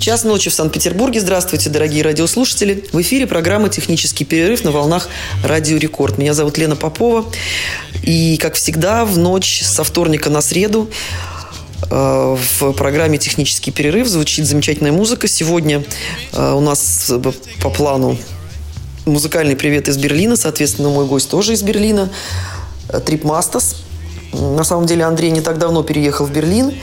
Час ночи в Санкт-Петербурге. Здравствуйте, дорогие радиослушатели. В эфире программа «Технический перерыв» на волнах «Радио Рекорд». Меня зовут Лена Попова. И, как всегда, в ночь со вторника на среду э, в программе «Технический перерыв» звучит замечательная музыка. Сегодня э, у нас э, по плану музыкальный привет из Берлина. Соответственно, мой гость тоже из Берлина. Трип Мастас. На самом деле Андрей не так давно переехал в Берлин.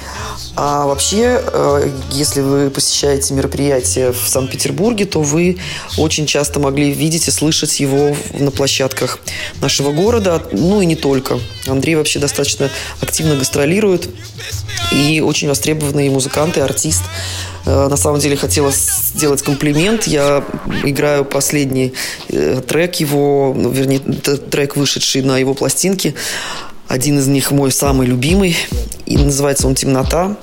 А вообще, э, если вы посещаете мероприятия в Санкт-Петербурге, то вы очень часто могли видеть и слышать его на площадках нашего города. Ну и не только. Андрей вообще достаточно активно гастролирует. И очень востребованный музыкант и артист. Э, На самом деле хотела сделать комплимент. Я играю последний э, трек его, вернее, трек, вышедший на его пластинке. Один из них мой самый любимый. И называется он «Темнота».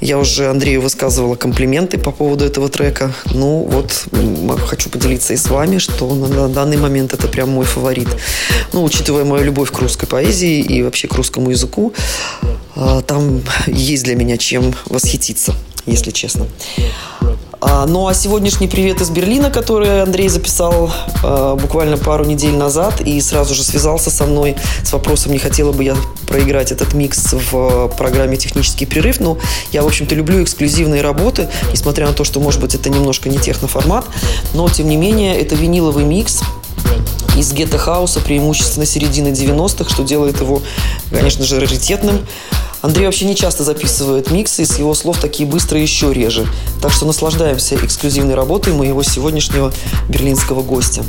Я уже Андрею высказывала комплименты по поводу этого трека. Ну, вот хочу поделиться и с вами, что на, на данный момент это прям мой фаворит. Ну, учитывая мою любовь к русской поэзии и вообще к русскому языку, а, там есть для меня чем восхититься, если честно. А, ну а сегодняшний привет из Берлина, который Андрей записал а, буквально пару недель назад и сразу же связался со мной с вопросом, не хотела бы я проиграть этот микс в программе «Технический перерыв». Но я, в общем-то, люблю эксклюзивные работы, несмотря на то, что, может быть, это немножко не техноформат, но, тем не менее, это виниловый микс, из гетто-хауса, преимущественно середины 90-х, что делает его, конечно же, раритетным. Андрей вообще не часто записывает миксы, и с его слов такие быстрые еще реже. Так что наслаждаемся эксклюзивной работой моего сегодняшнего берлинского гостя.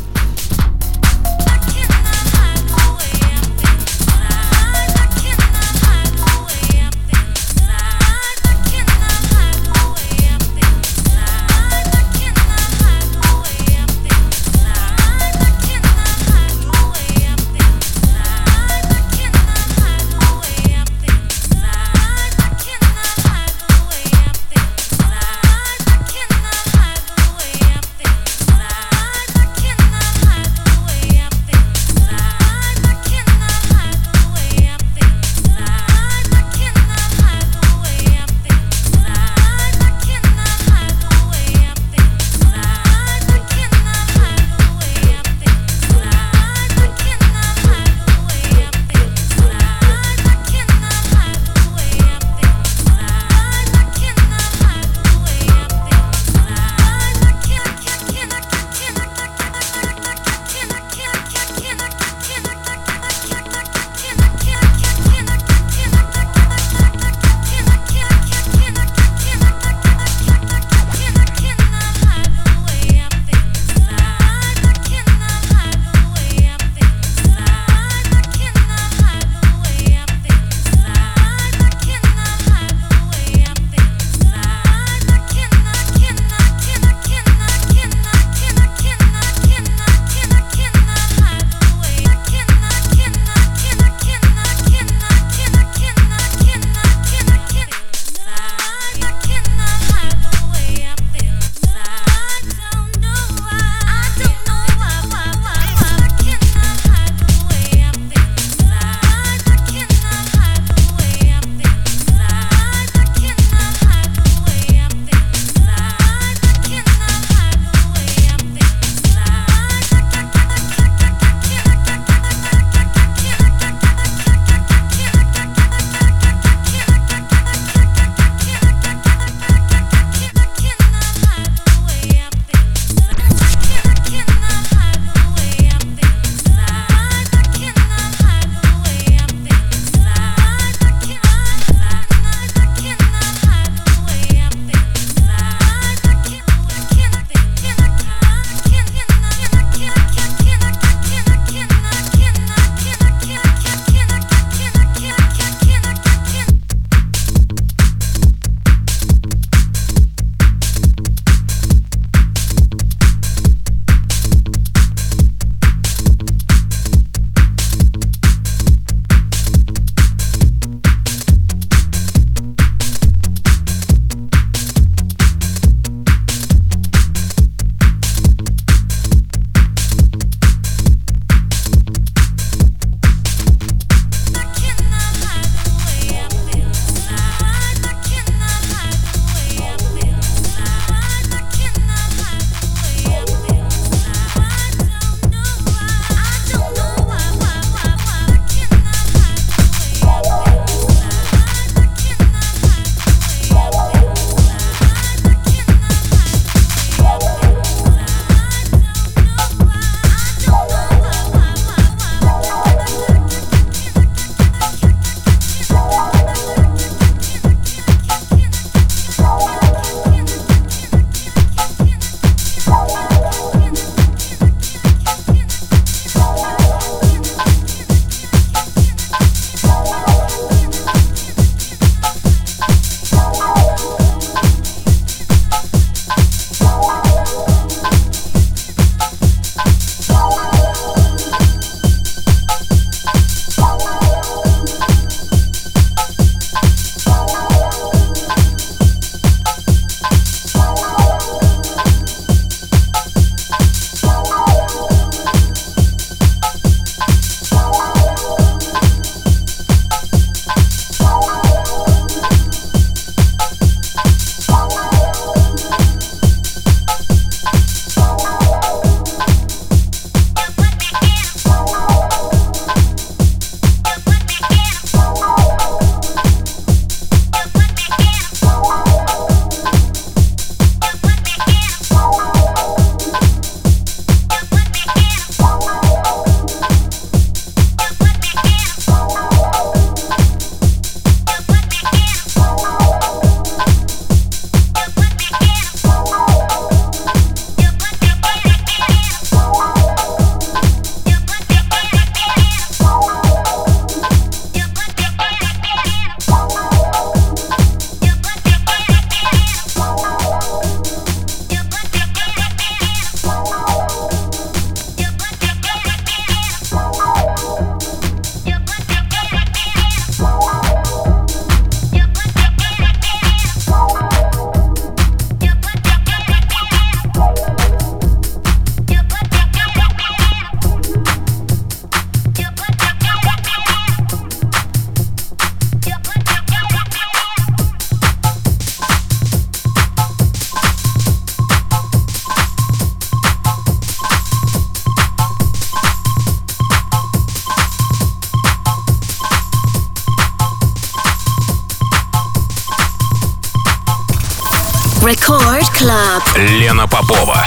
Лена Попова.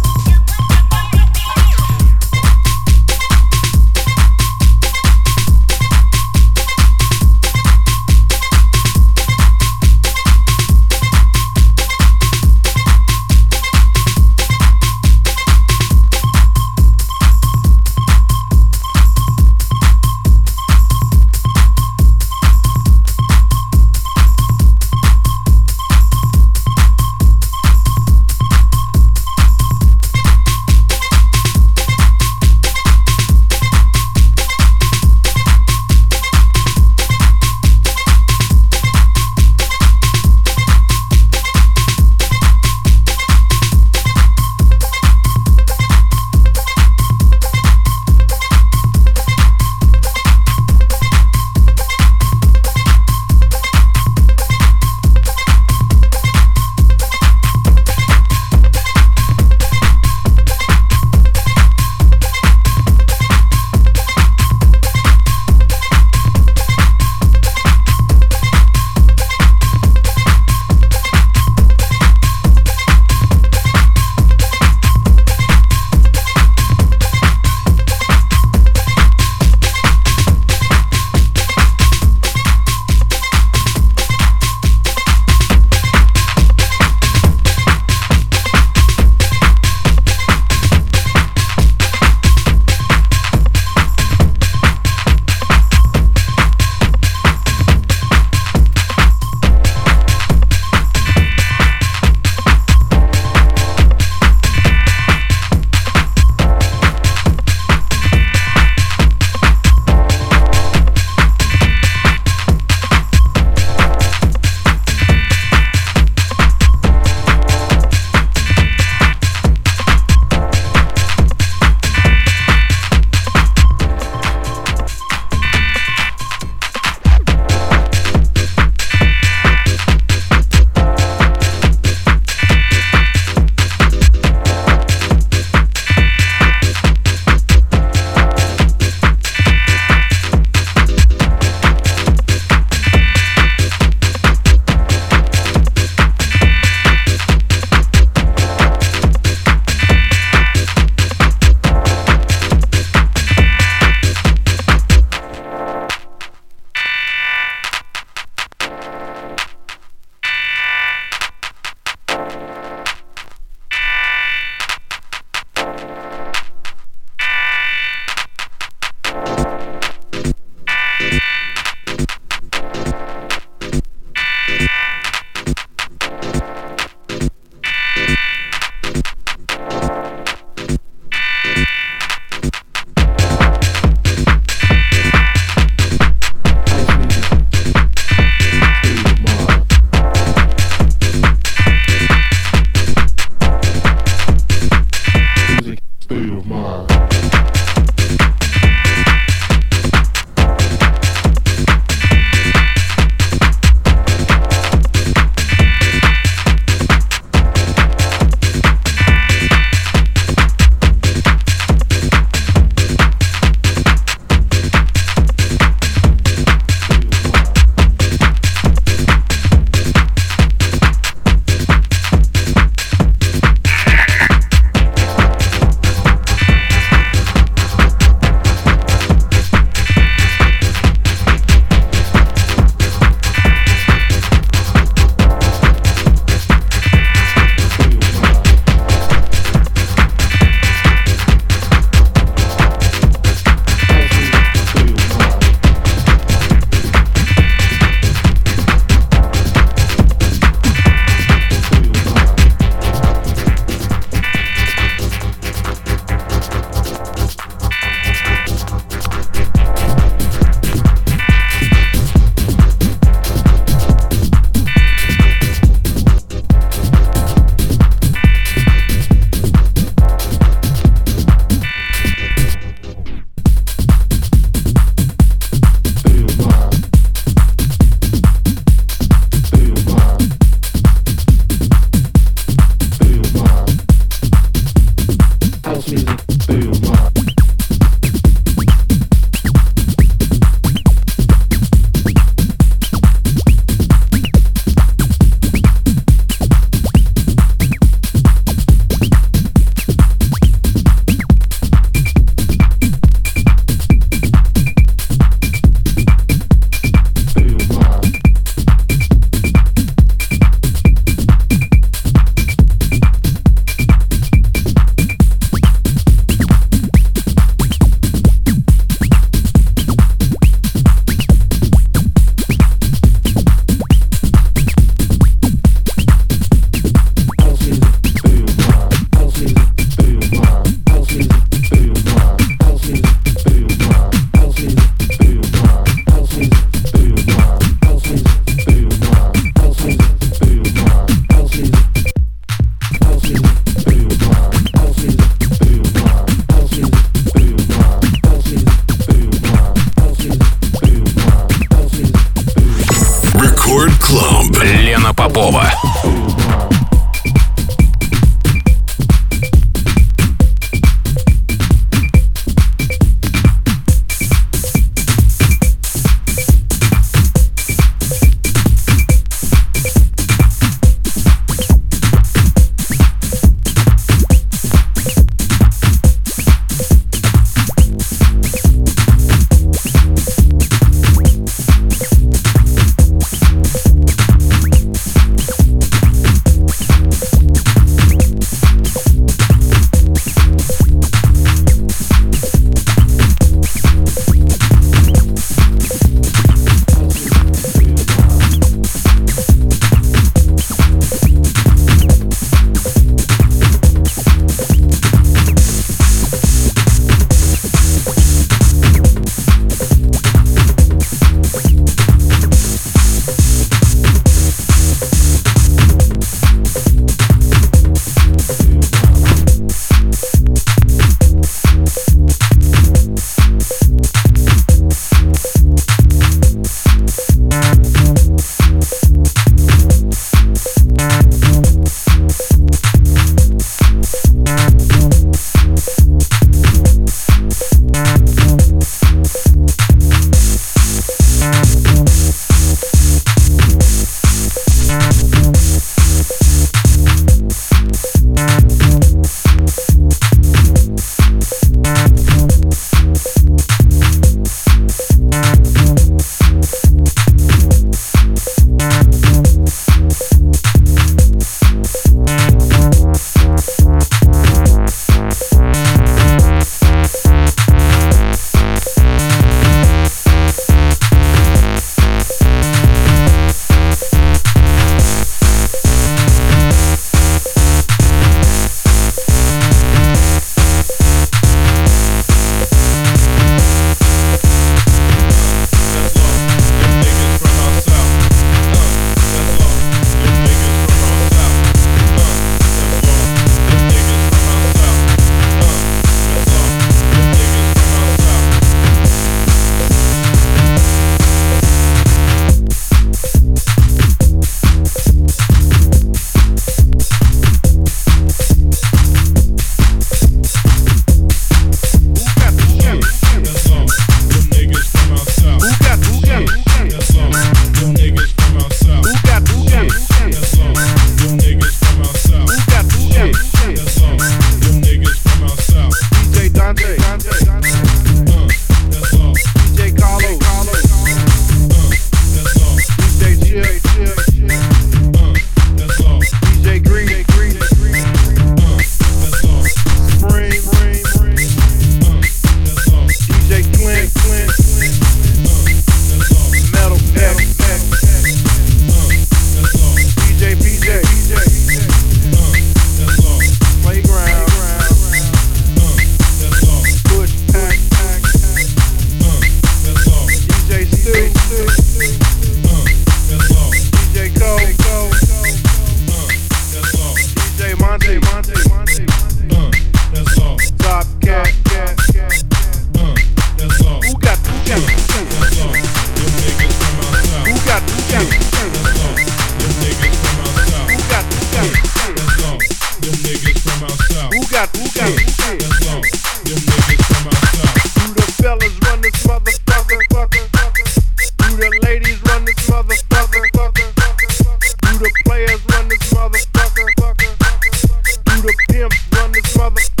motherfucker.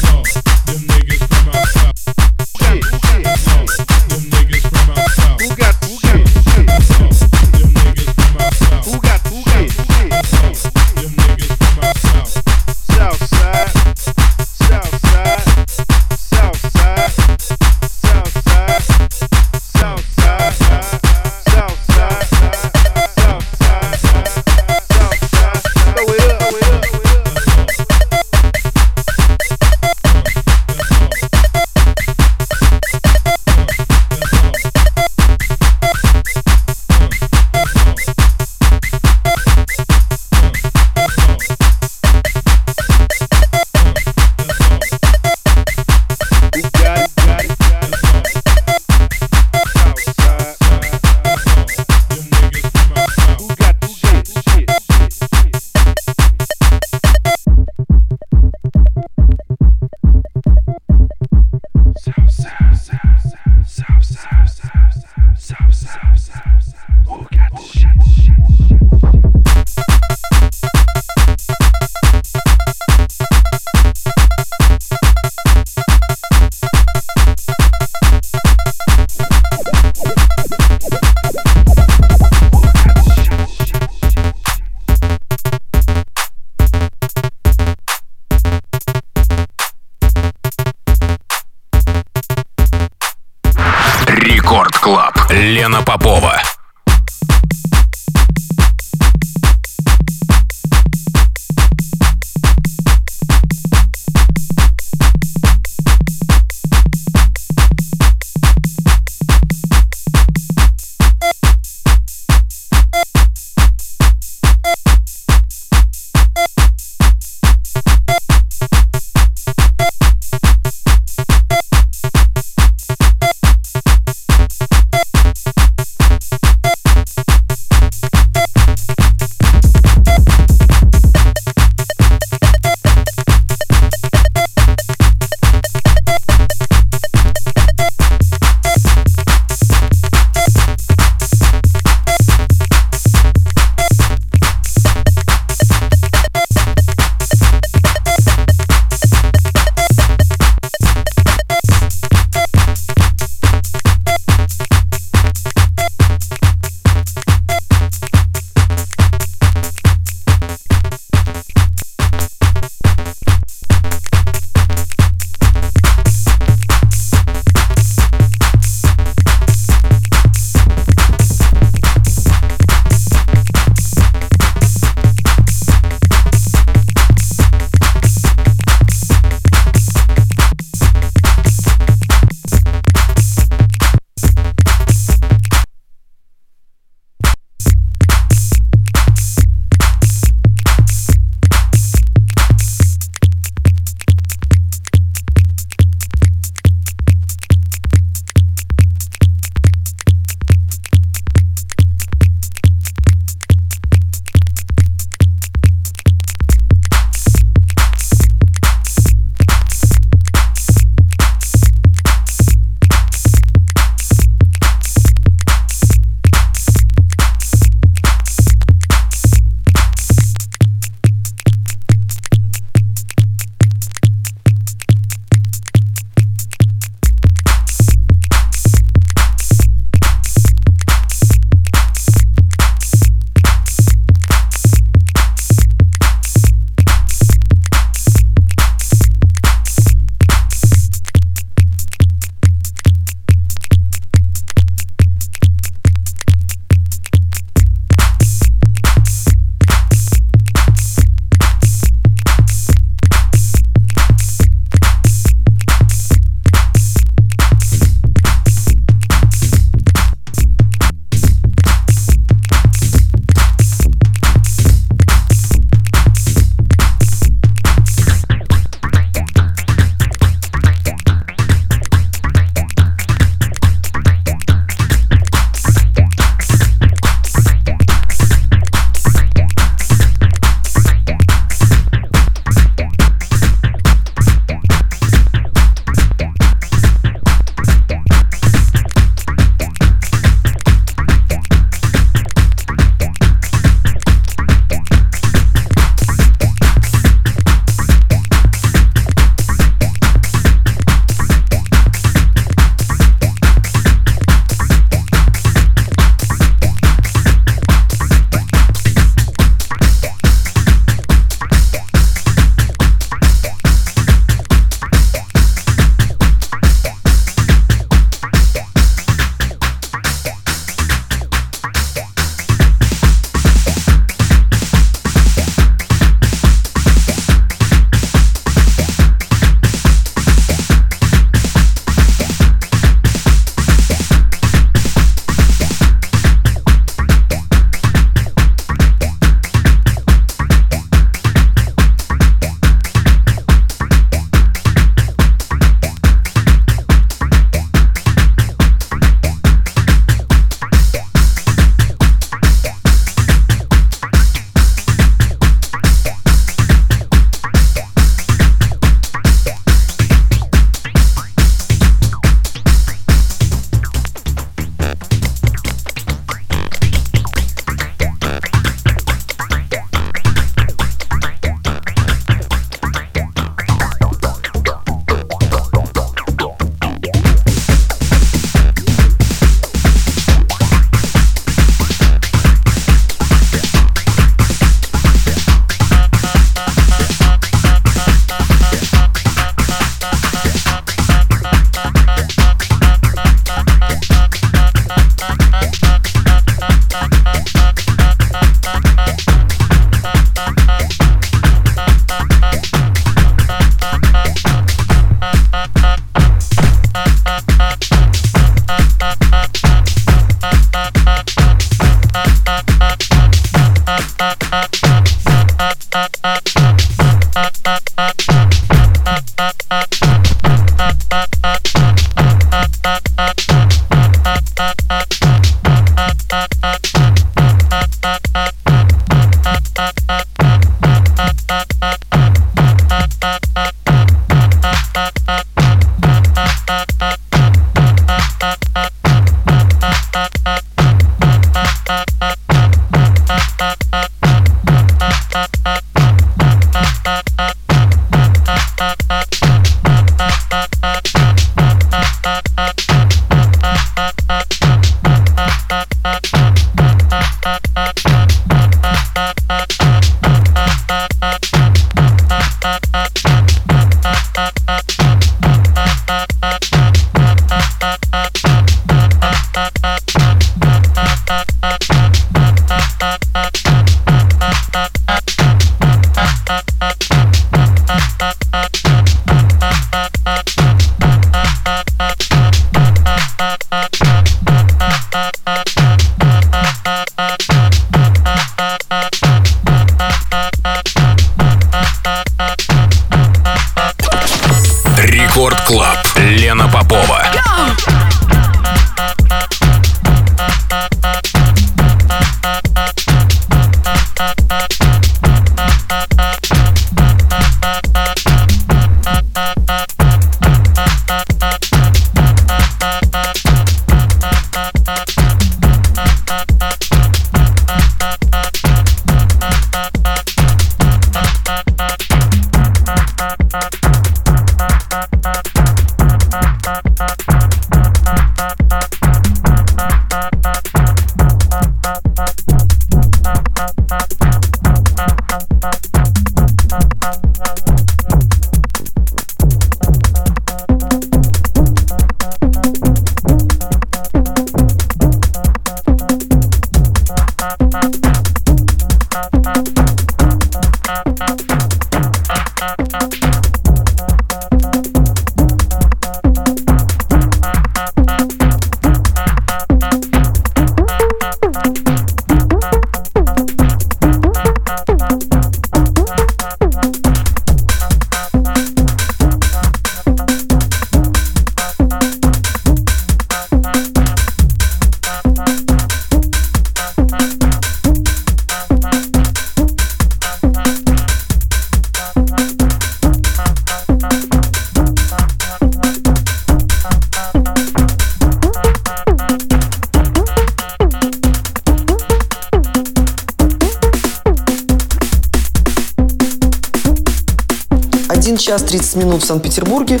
Минут в Санкт-Петербурге.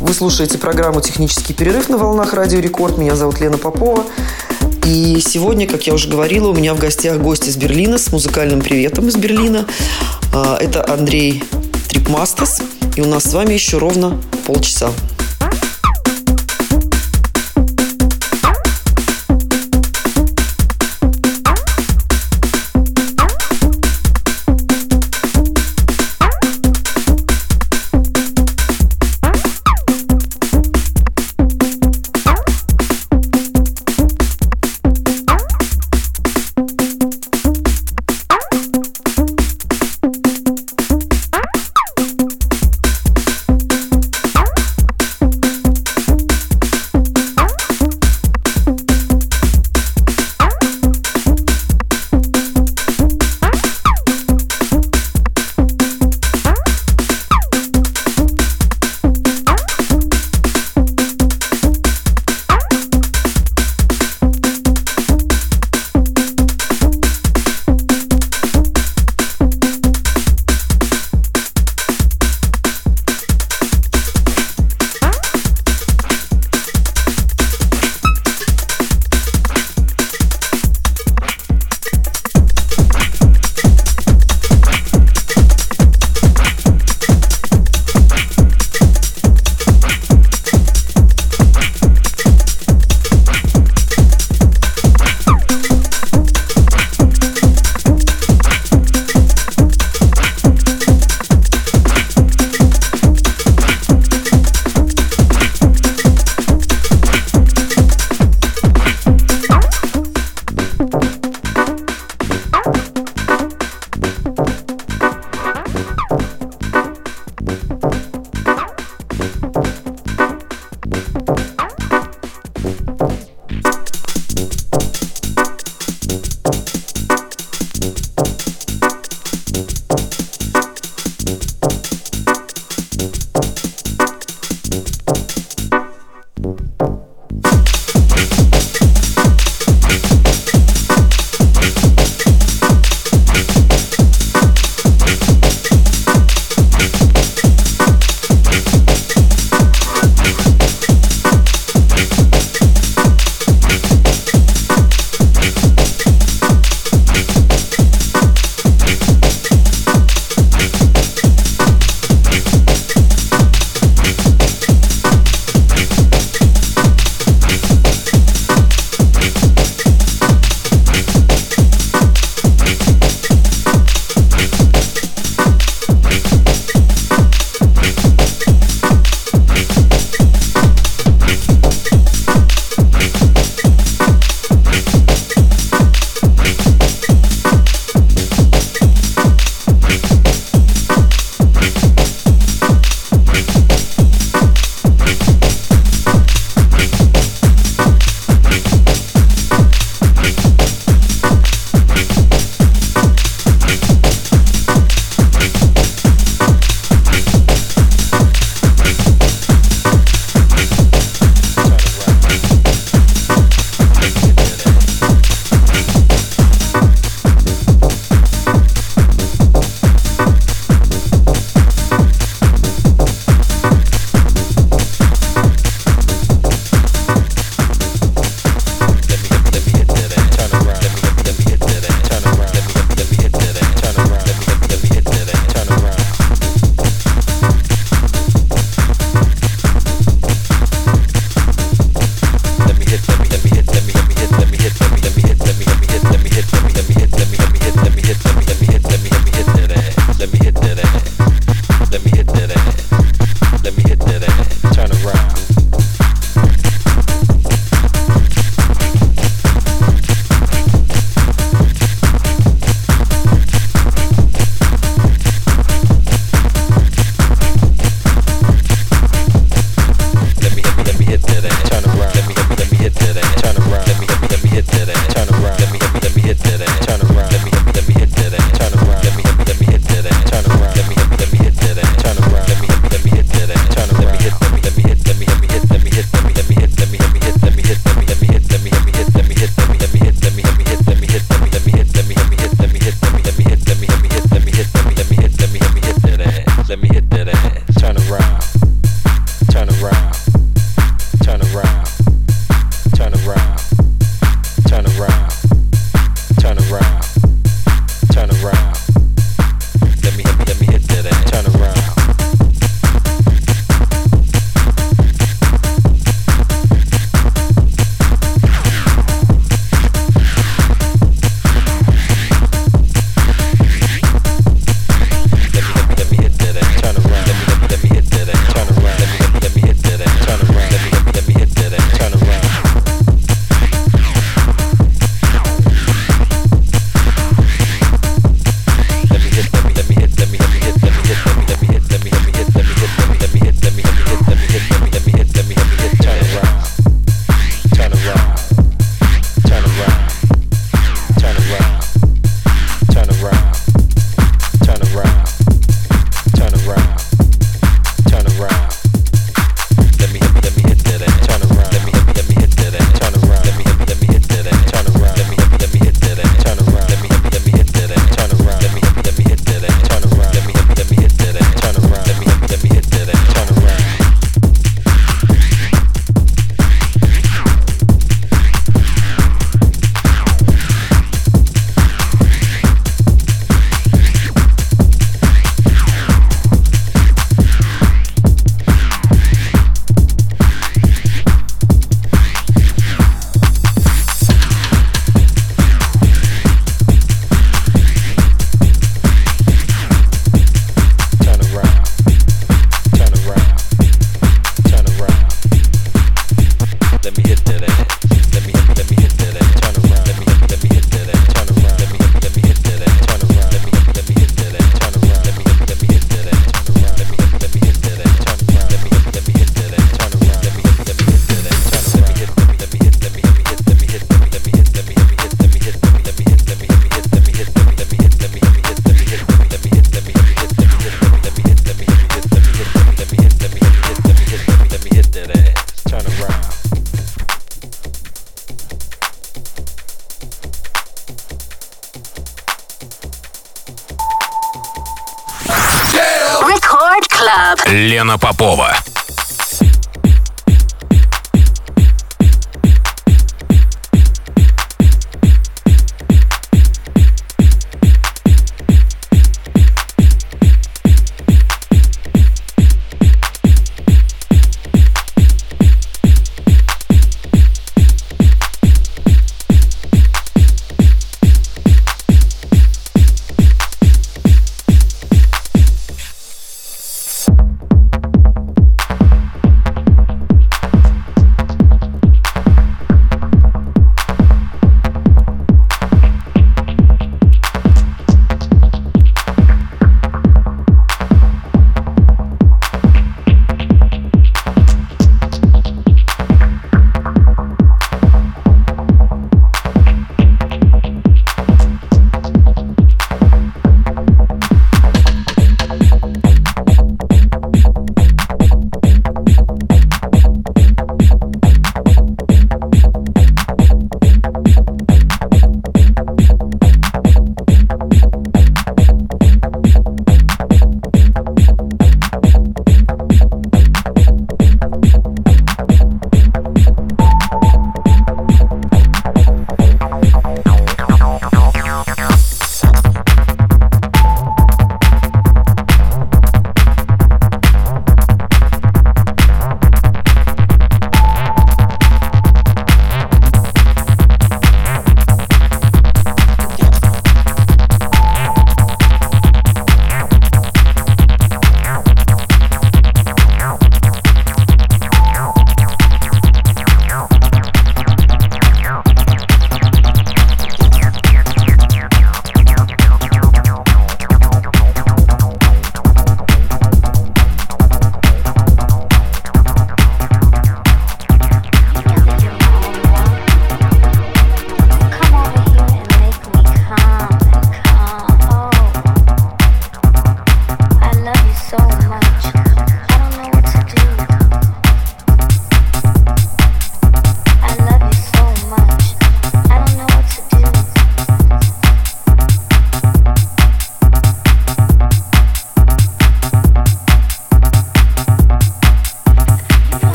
Вы слушаете программу «Технический перерыв» на волнах Радио Рекорд. Меня зовут Лена Попова. И сегодня, как я уже говорила, у меня в гостях гость из Берлина с музыкальным приветом из Берлина. А, это Андрей Трипмастас. И у нас с вами еще ровно полчаса.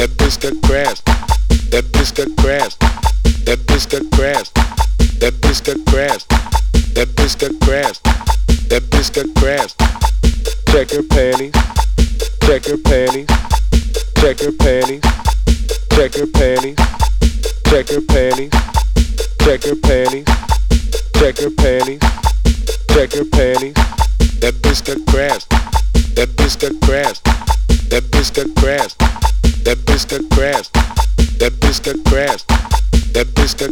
That bitch got. That bitch got. That bitch got. That bitch got. That bitch got. That bitch got crabs. Check her panties. Check her panties. Check her panties. Check her panties. Check her panties. Check her panties. Check her panties. Check her panties. That bitch got. That bitch got. That bitch got. That bitch got. That bitch got. That bitch got.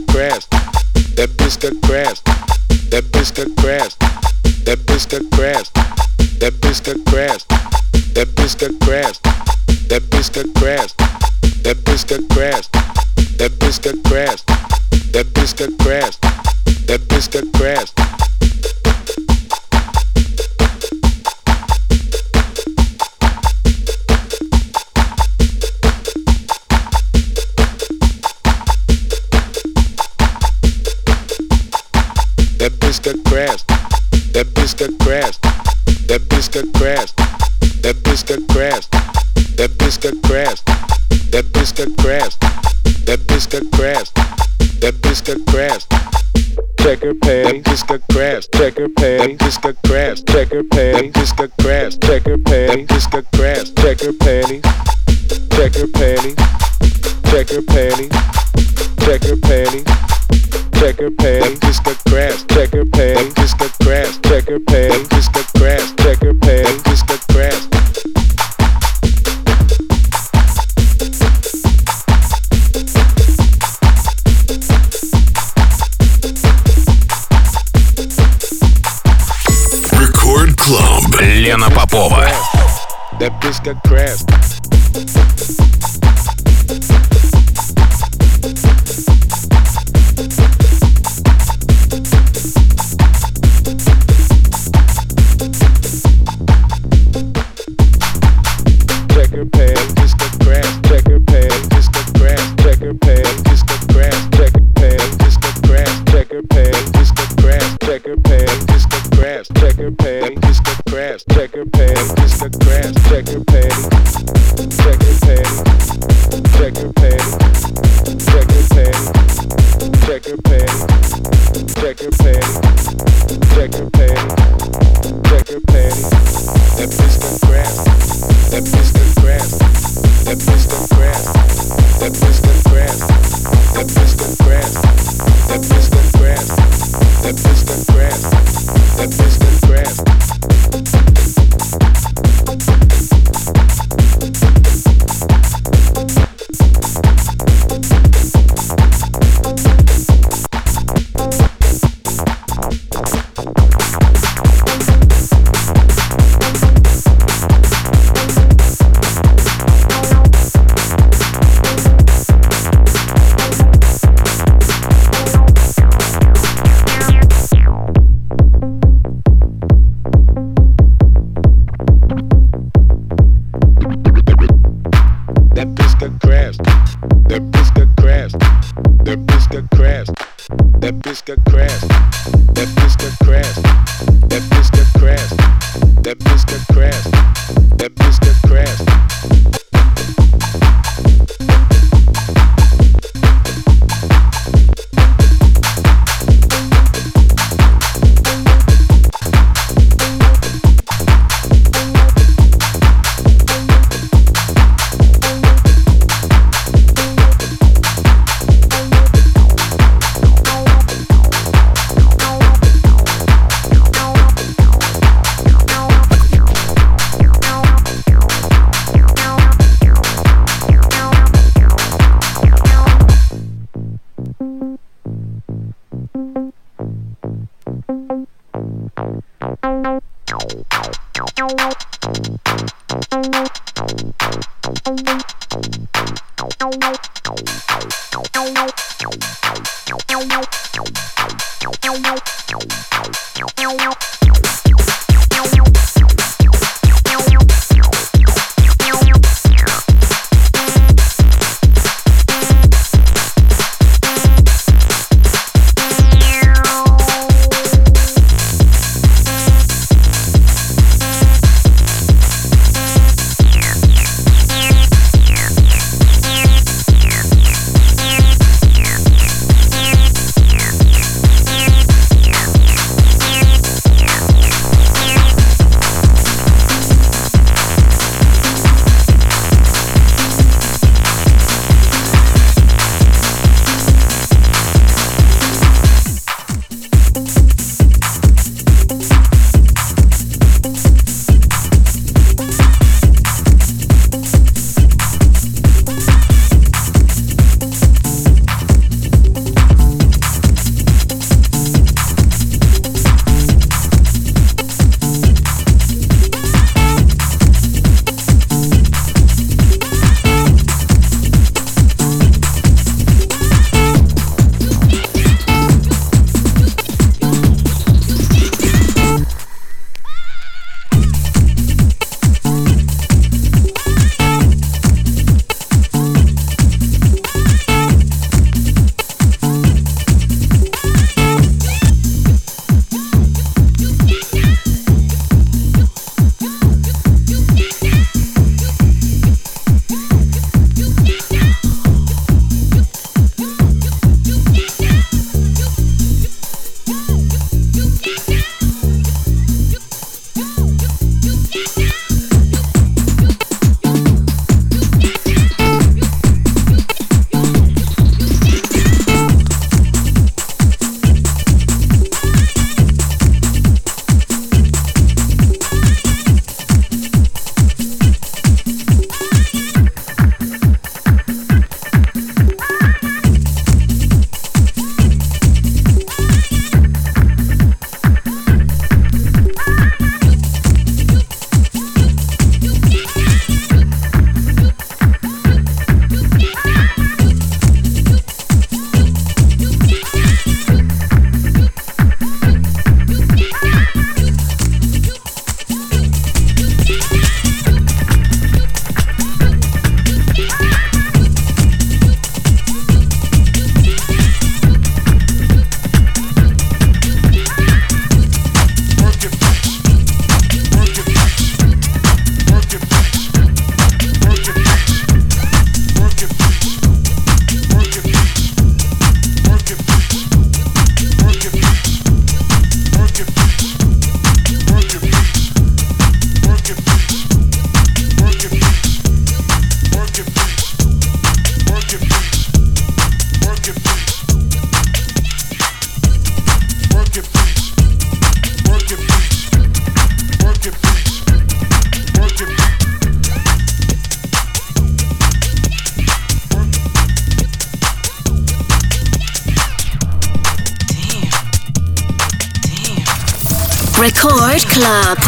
That bitch got. That bitch got. That bitch got. That bitch got. That bitch got. That bitch got. That bitch got. That bitch got. That bitch got. That bitch got. Crashed. That bitch got crashed. That bitch got crashed. That bitch got crashed. That bitch got crashed. That bitch got crashed. That bitch got crashed. That bitch got crashed. Check her panties. That bitch got crashed. Check her panties. That bitch got crashed. Check her panties. That bitch got crashed. Check her panties. That bitch got crashed. Check her panties. Check her panties. Check her checker pants, just the grass, checker pants, just the grass, checker pants, just the grass, checker pants, just the grass. Record Club. Лена Попова. That bitch got grass. second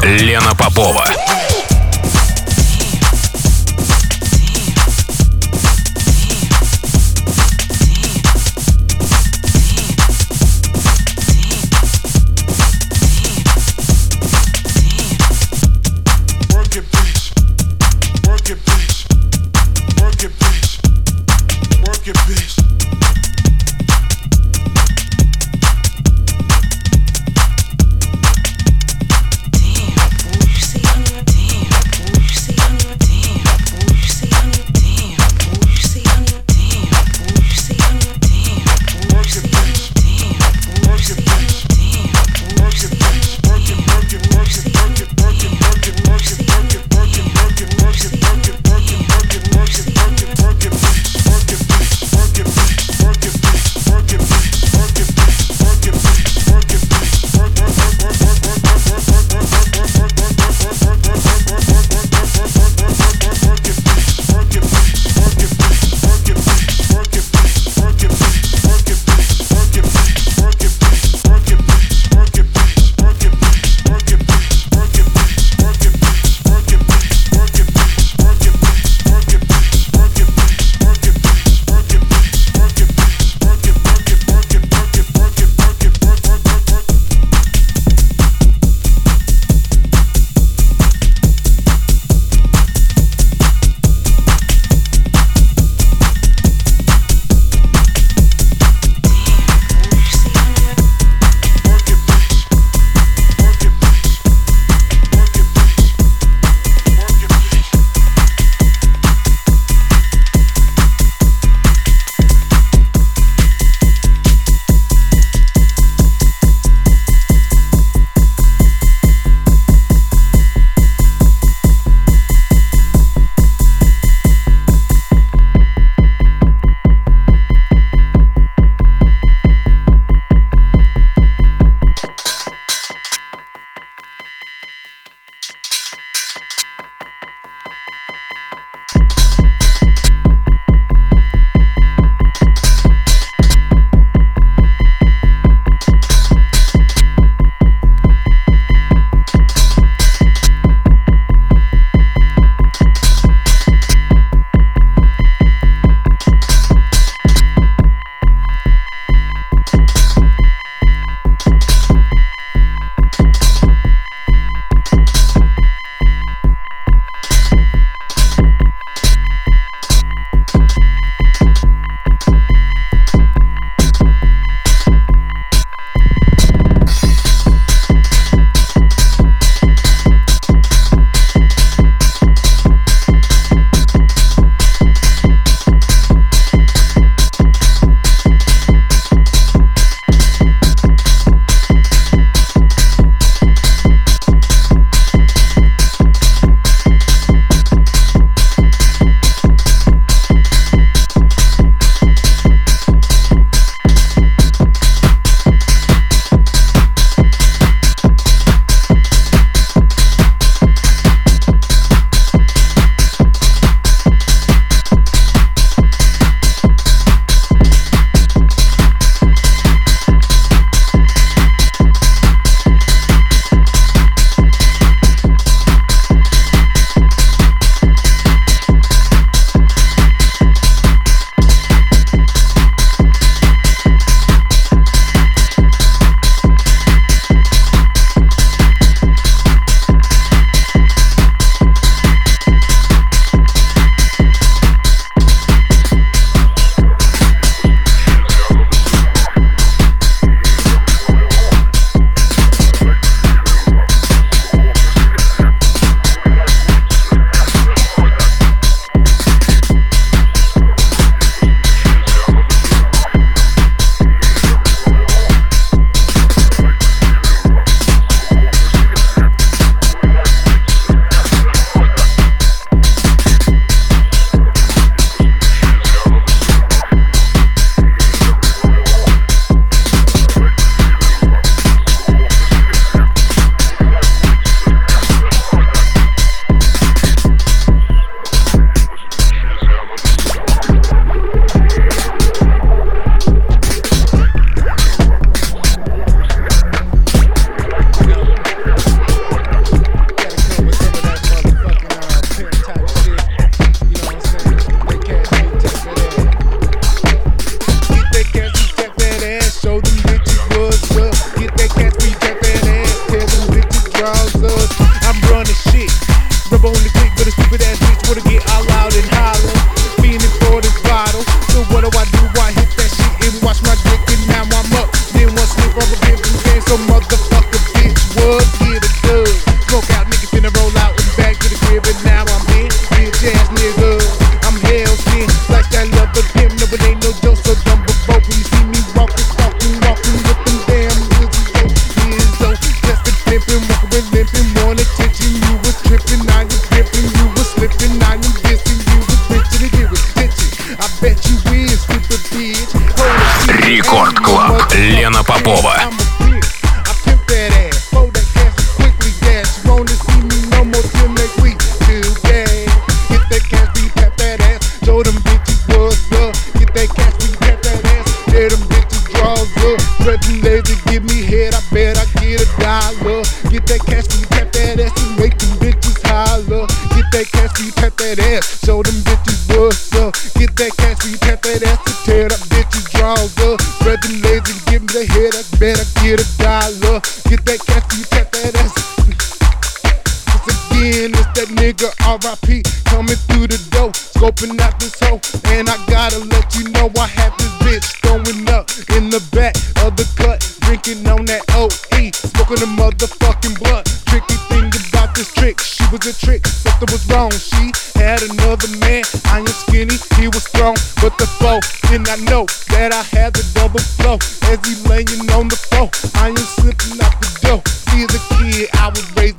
Лена Попова.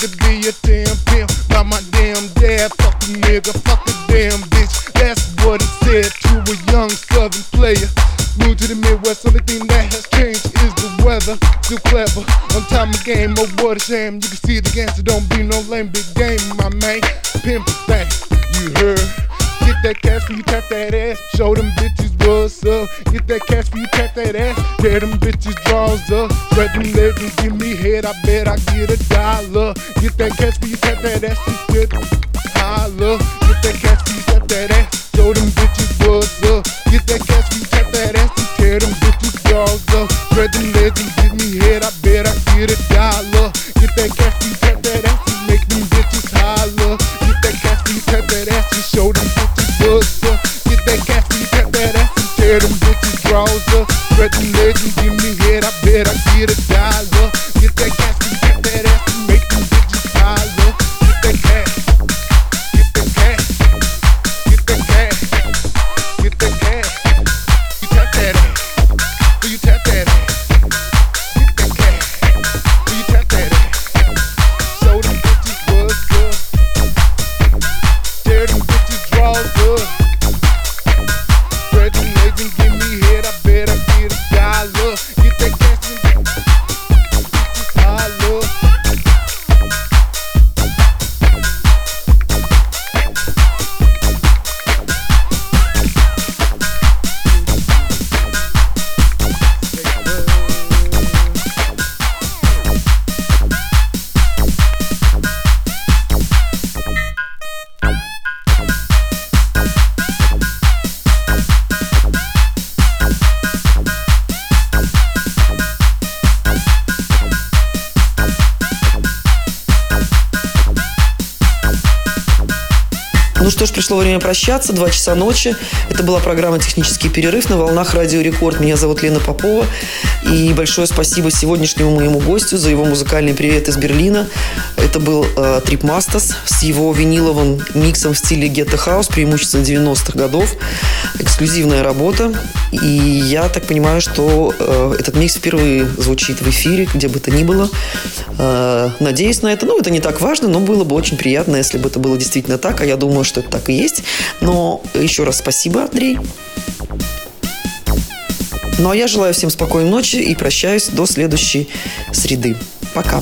To be a damn pimp. By my damn dad, fuck a nigga, fuck a damn bitch. That's what he said to a young southern player. Moved to the Midwest, only thing that has changed is the weather. Too clever, on time of game, oh what a shame. You can see the gangster, don't be no lame, big game, my man. Pimp thing, you heard. Get that cash when you tap that ass. Show them bitches what's up. Get that cash when you tap that ass. Tear them bitches draws up. Spread them legs and give me head. I bet I get a dollar. Get that cash when you tap that ass and get holler. Get that cash when you tap that ass. Show them bitches what's up. Get that cash when you tap that ass and tear them bitches draws up. Spread them legs and give me head. I bet I get a dollar. Get that cash when you tap that ass and make them bitches holler. Get that cash when you tap that ass and show them bitches buzzer. Get that gas and get that ass and tear them bitches browser. Threaten legend, give me head, I bet I get it down. Что ж, пришло время прощаться. Два часа ночи. Это была программа «Технический перерыв» на волнах Радио Рекорд. Меня зовут Лена Попова. И большое спасибо сегодняшнему моему гостю за его музыкальный привет из Берлина. Это был э, Tripmastaz с его виниловым миксом в стиле ghetto house, преимущественно 90-х годов. Эксклюзивная работа. И я так понимаю, что э, этот микс впервые звучит в эфире, где бы то ни было. Э, надеюсь на это. Ну, это не так важно, но было бы очень приятно, если бы это было действительно так. А я думаю, что это так и есть. Но еще раз спасибо, Андрей. Ну а я желаю всем спокойной ночи и прощаюсь до следующей среды. Пока.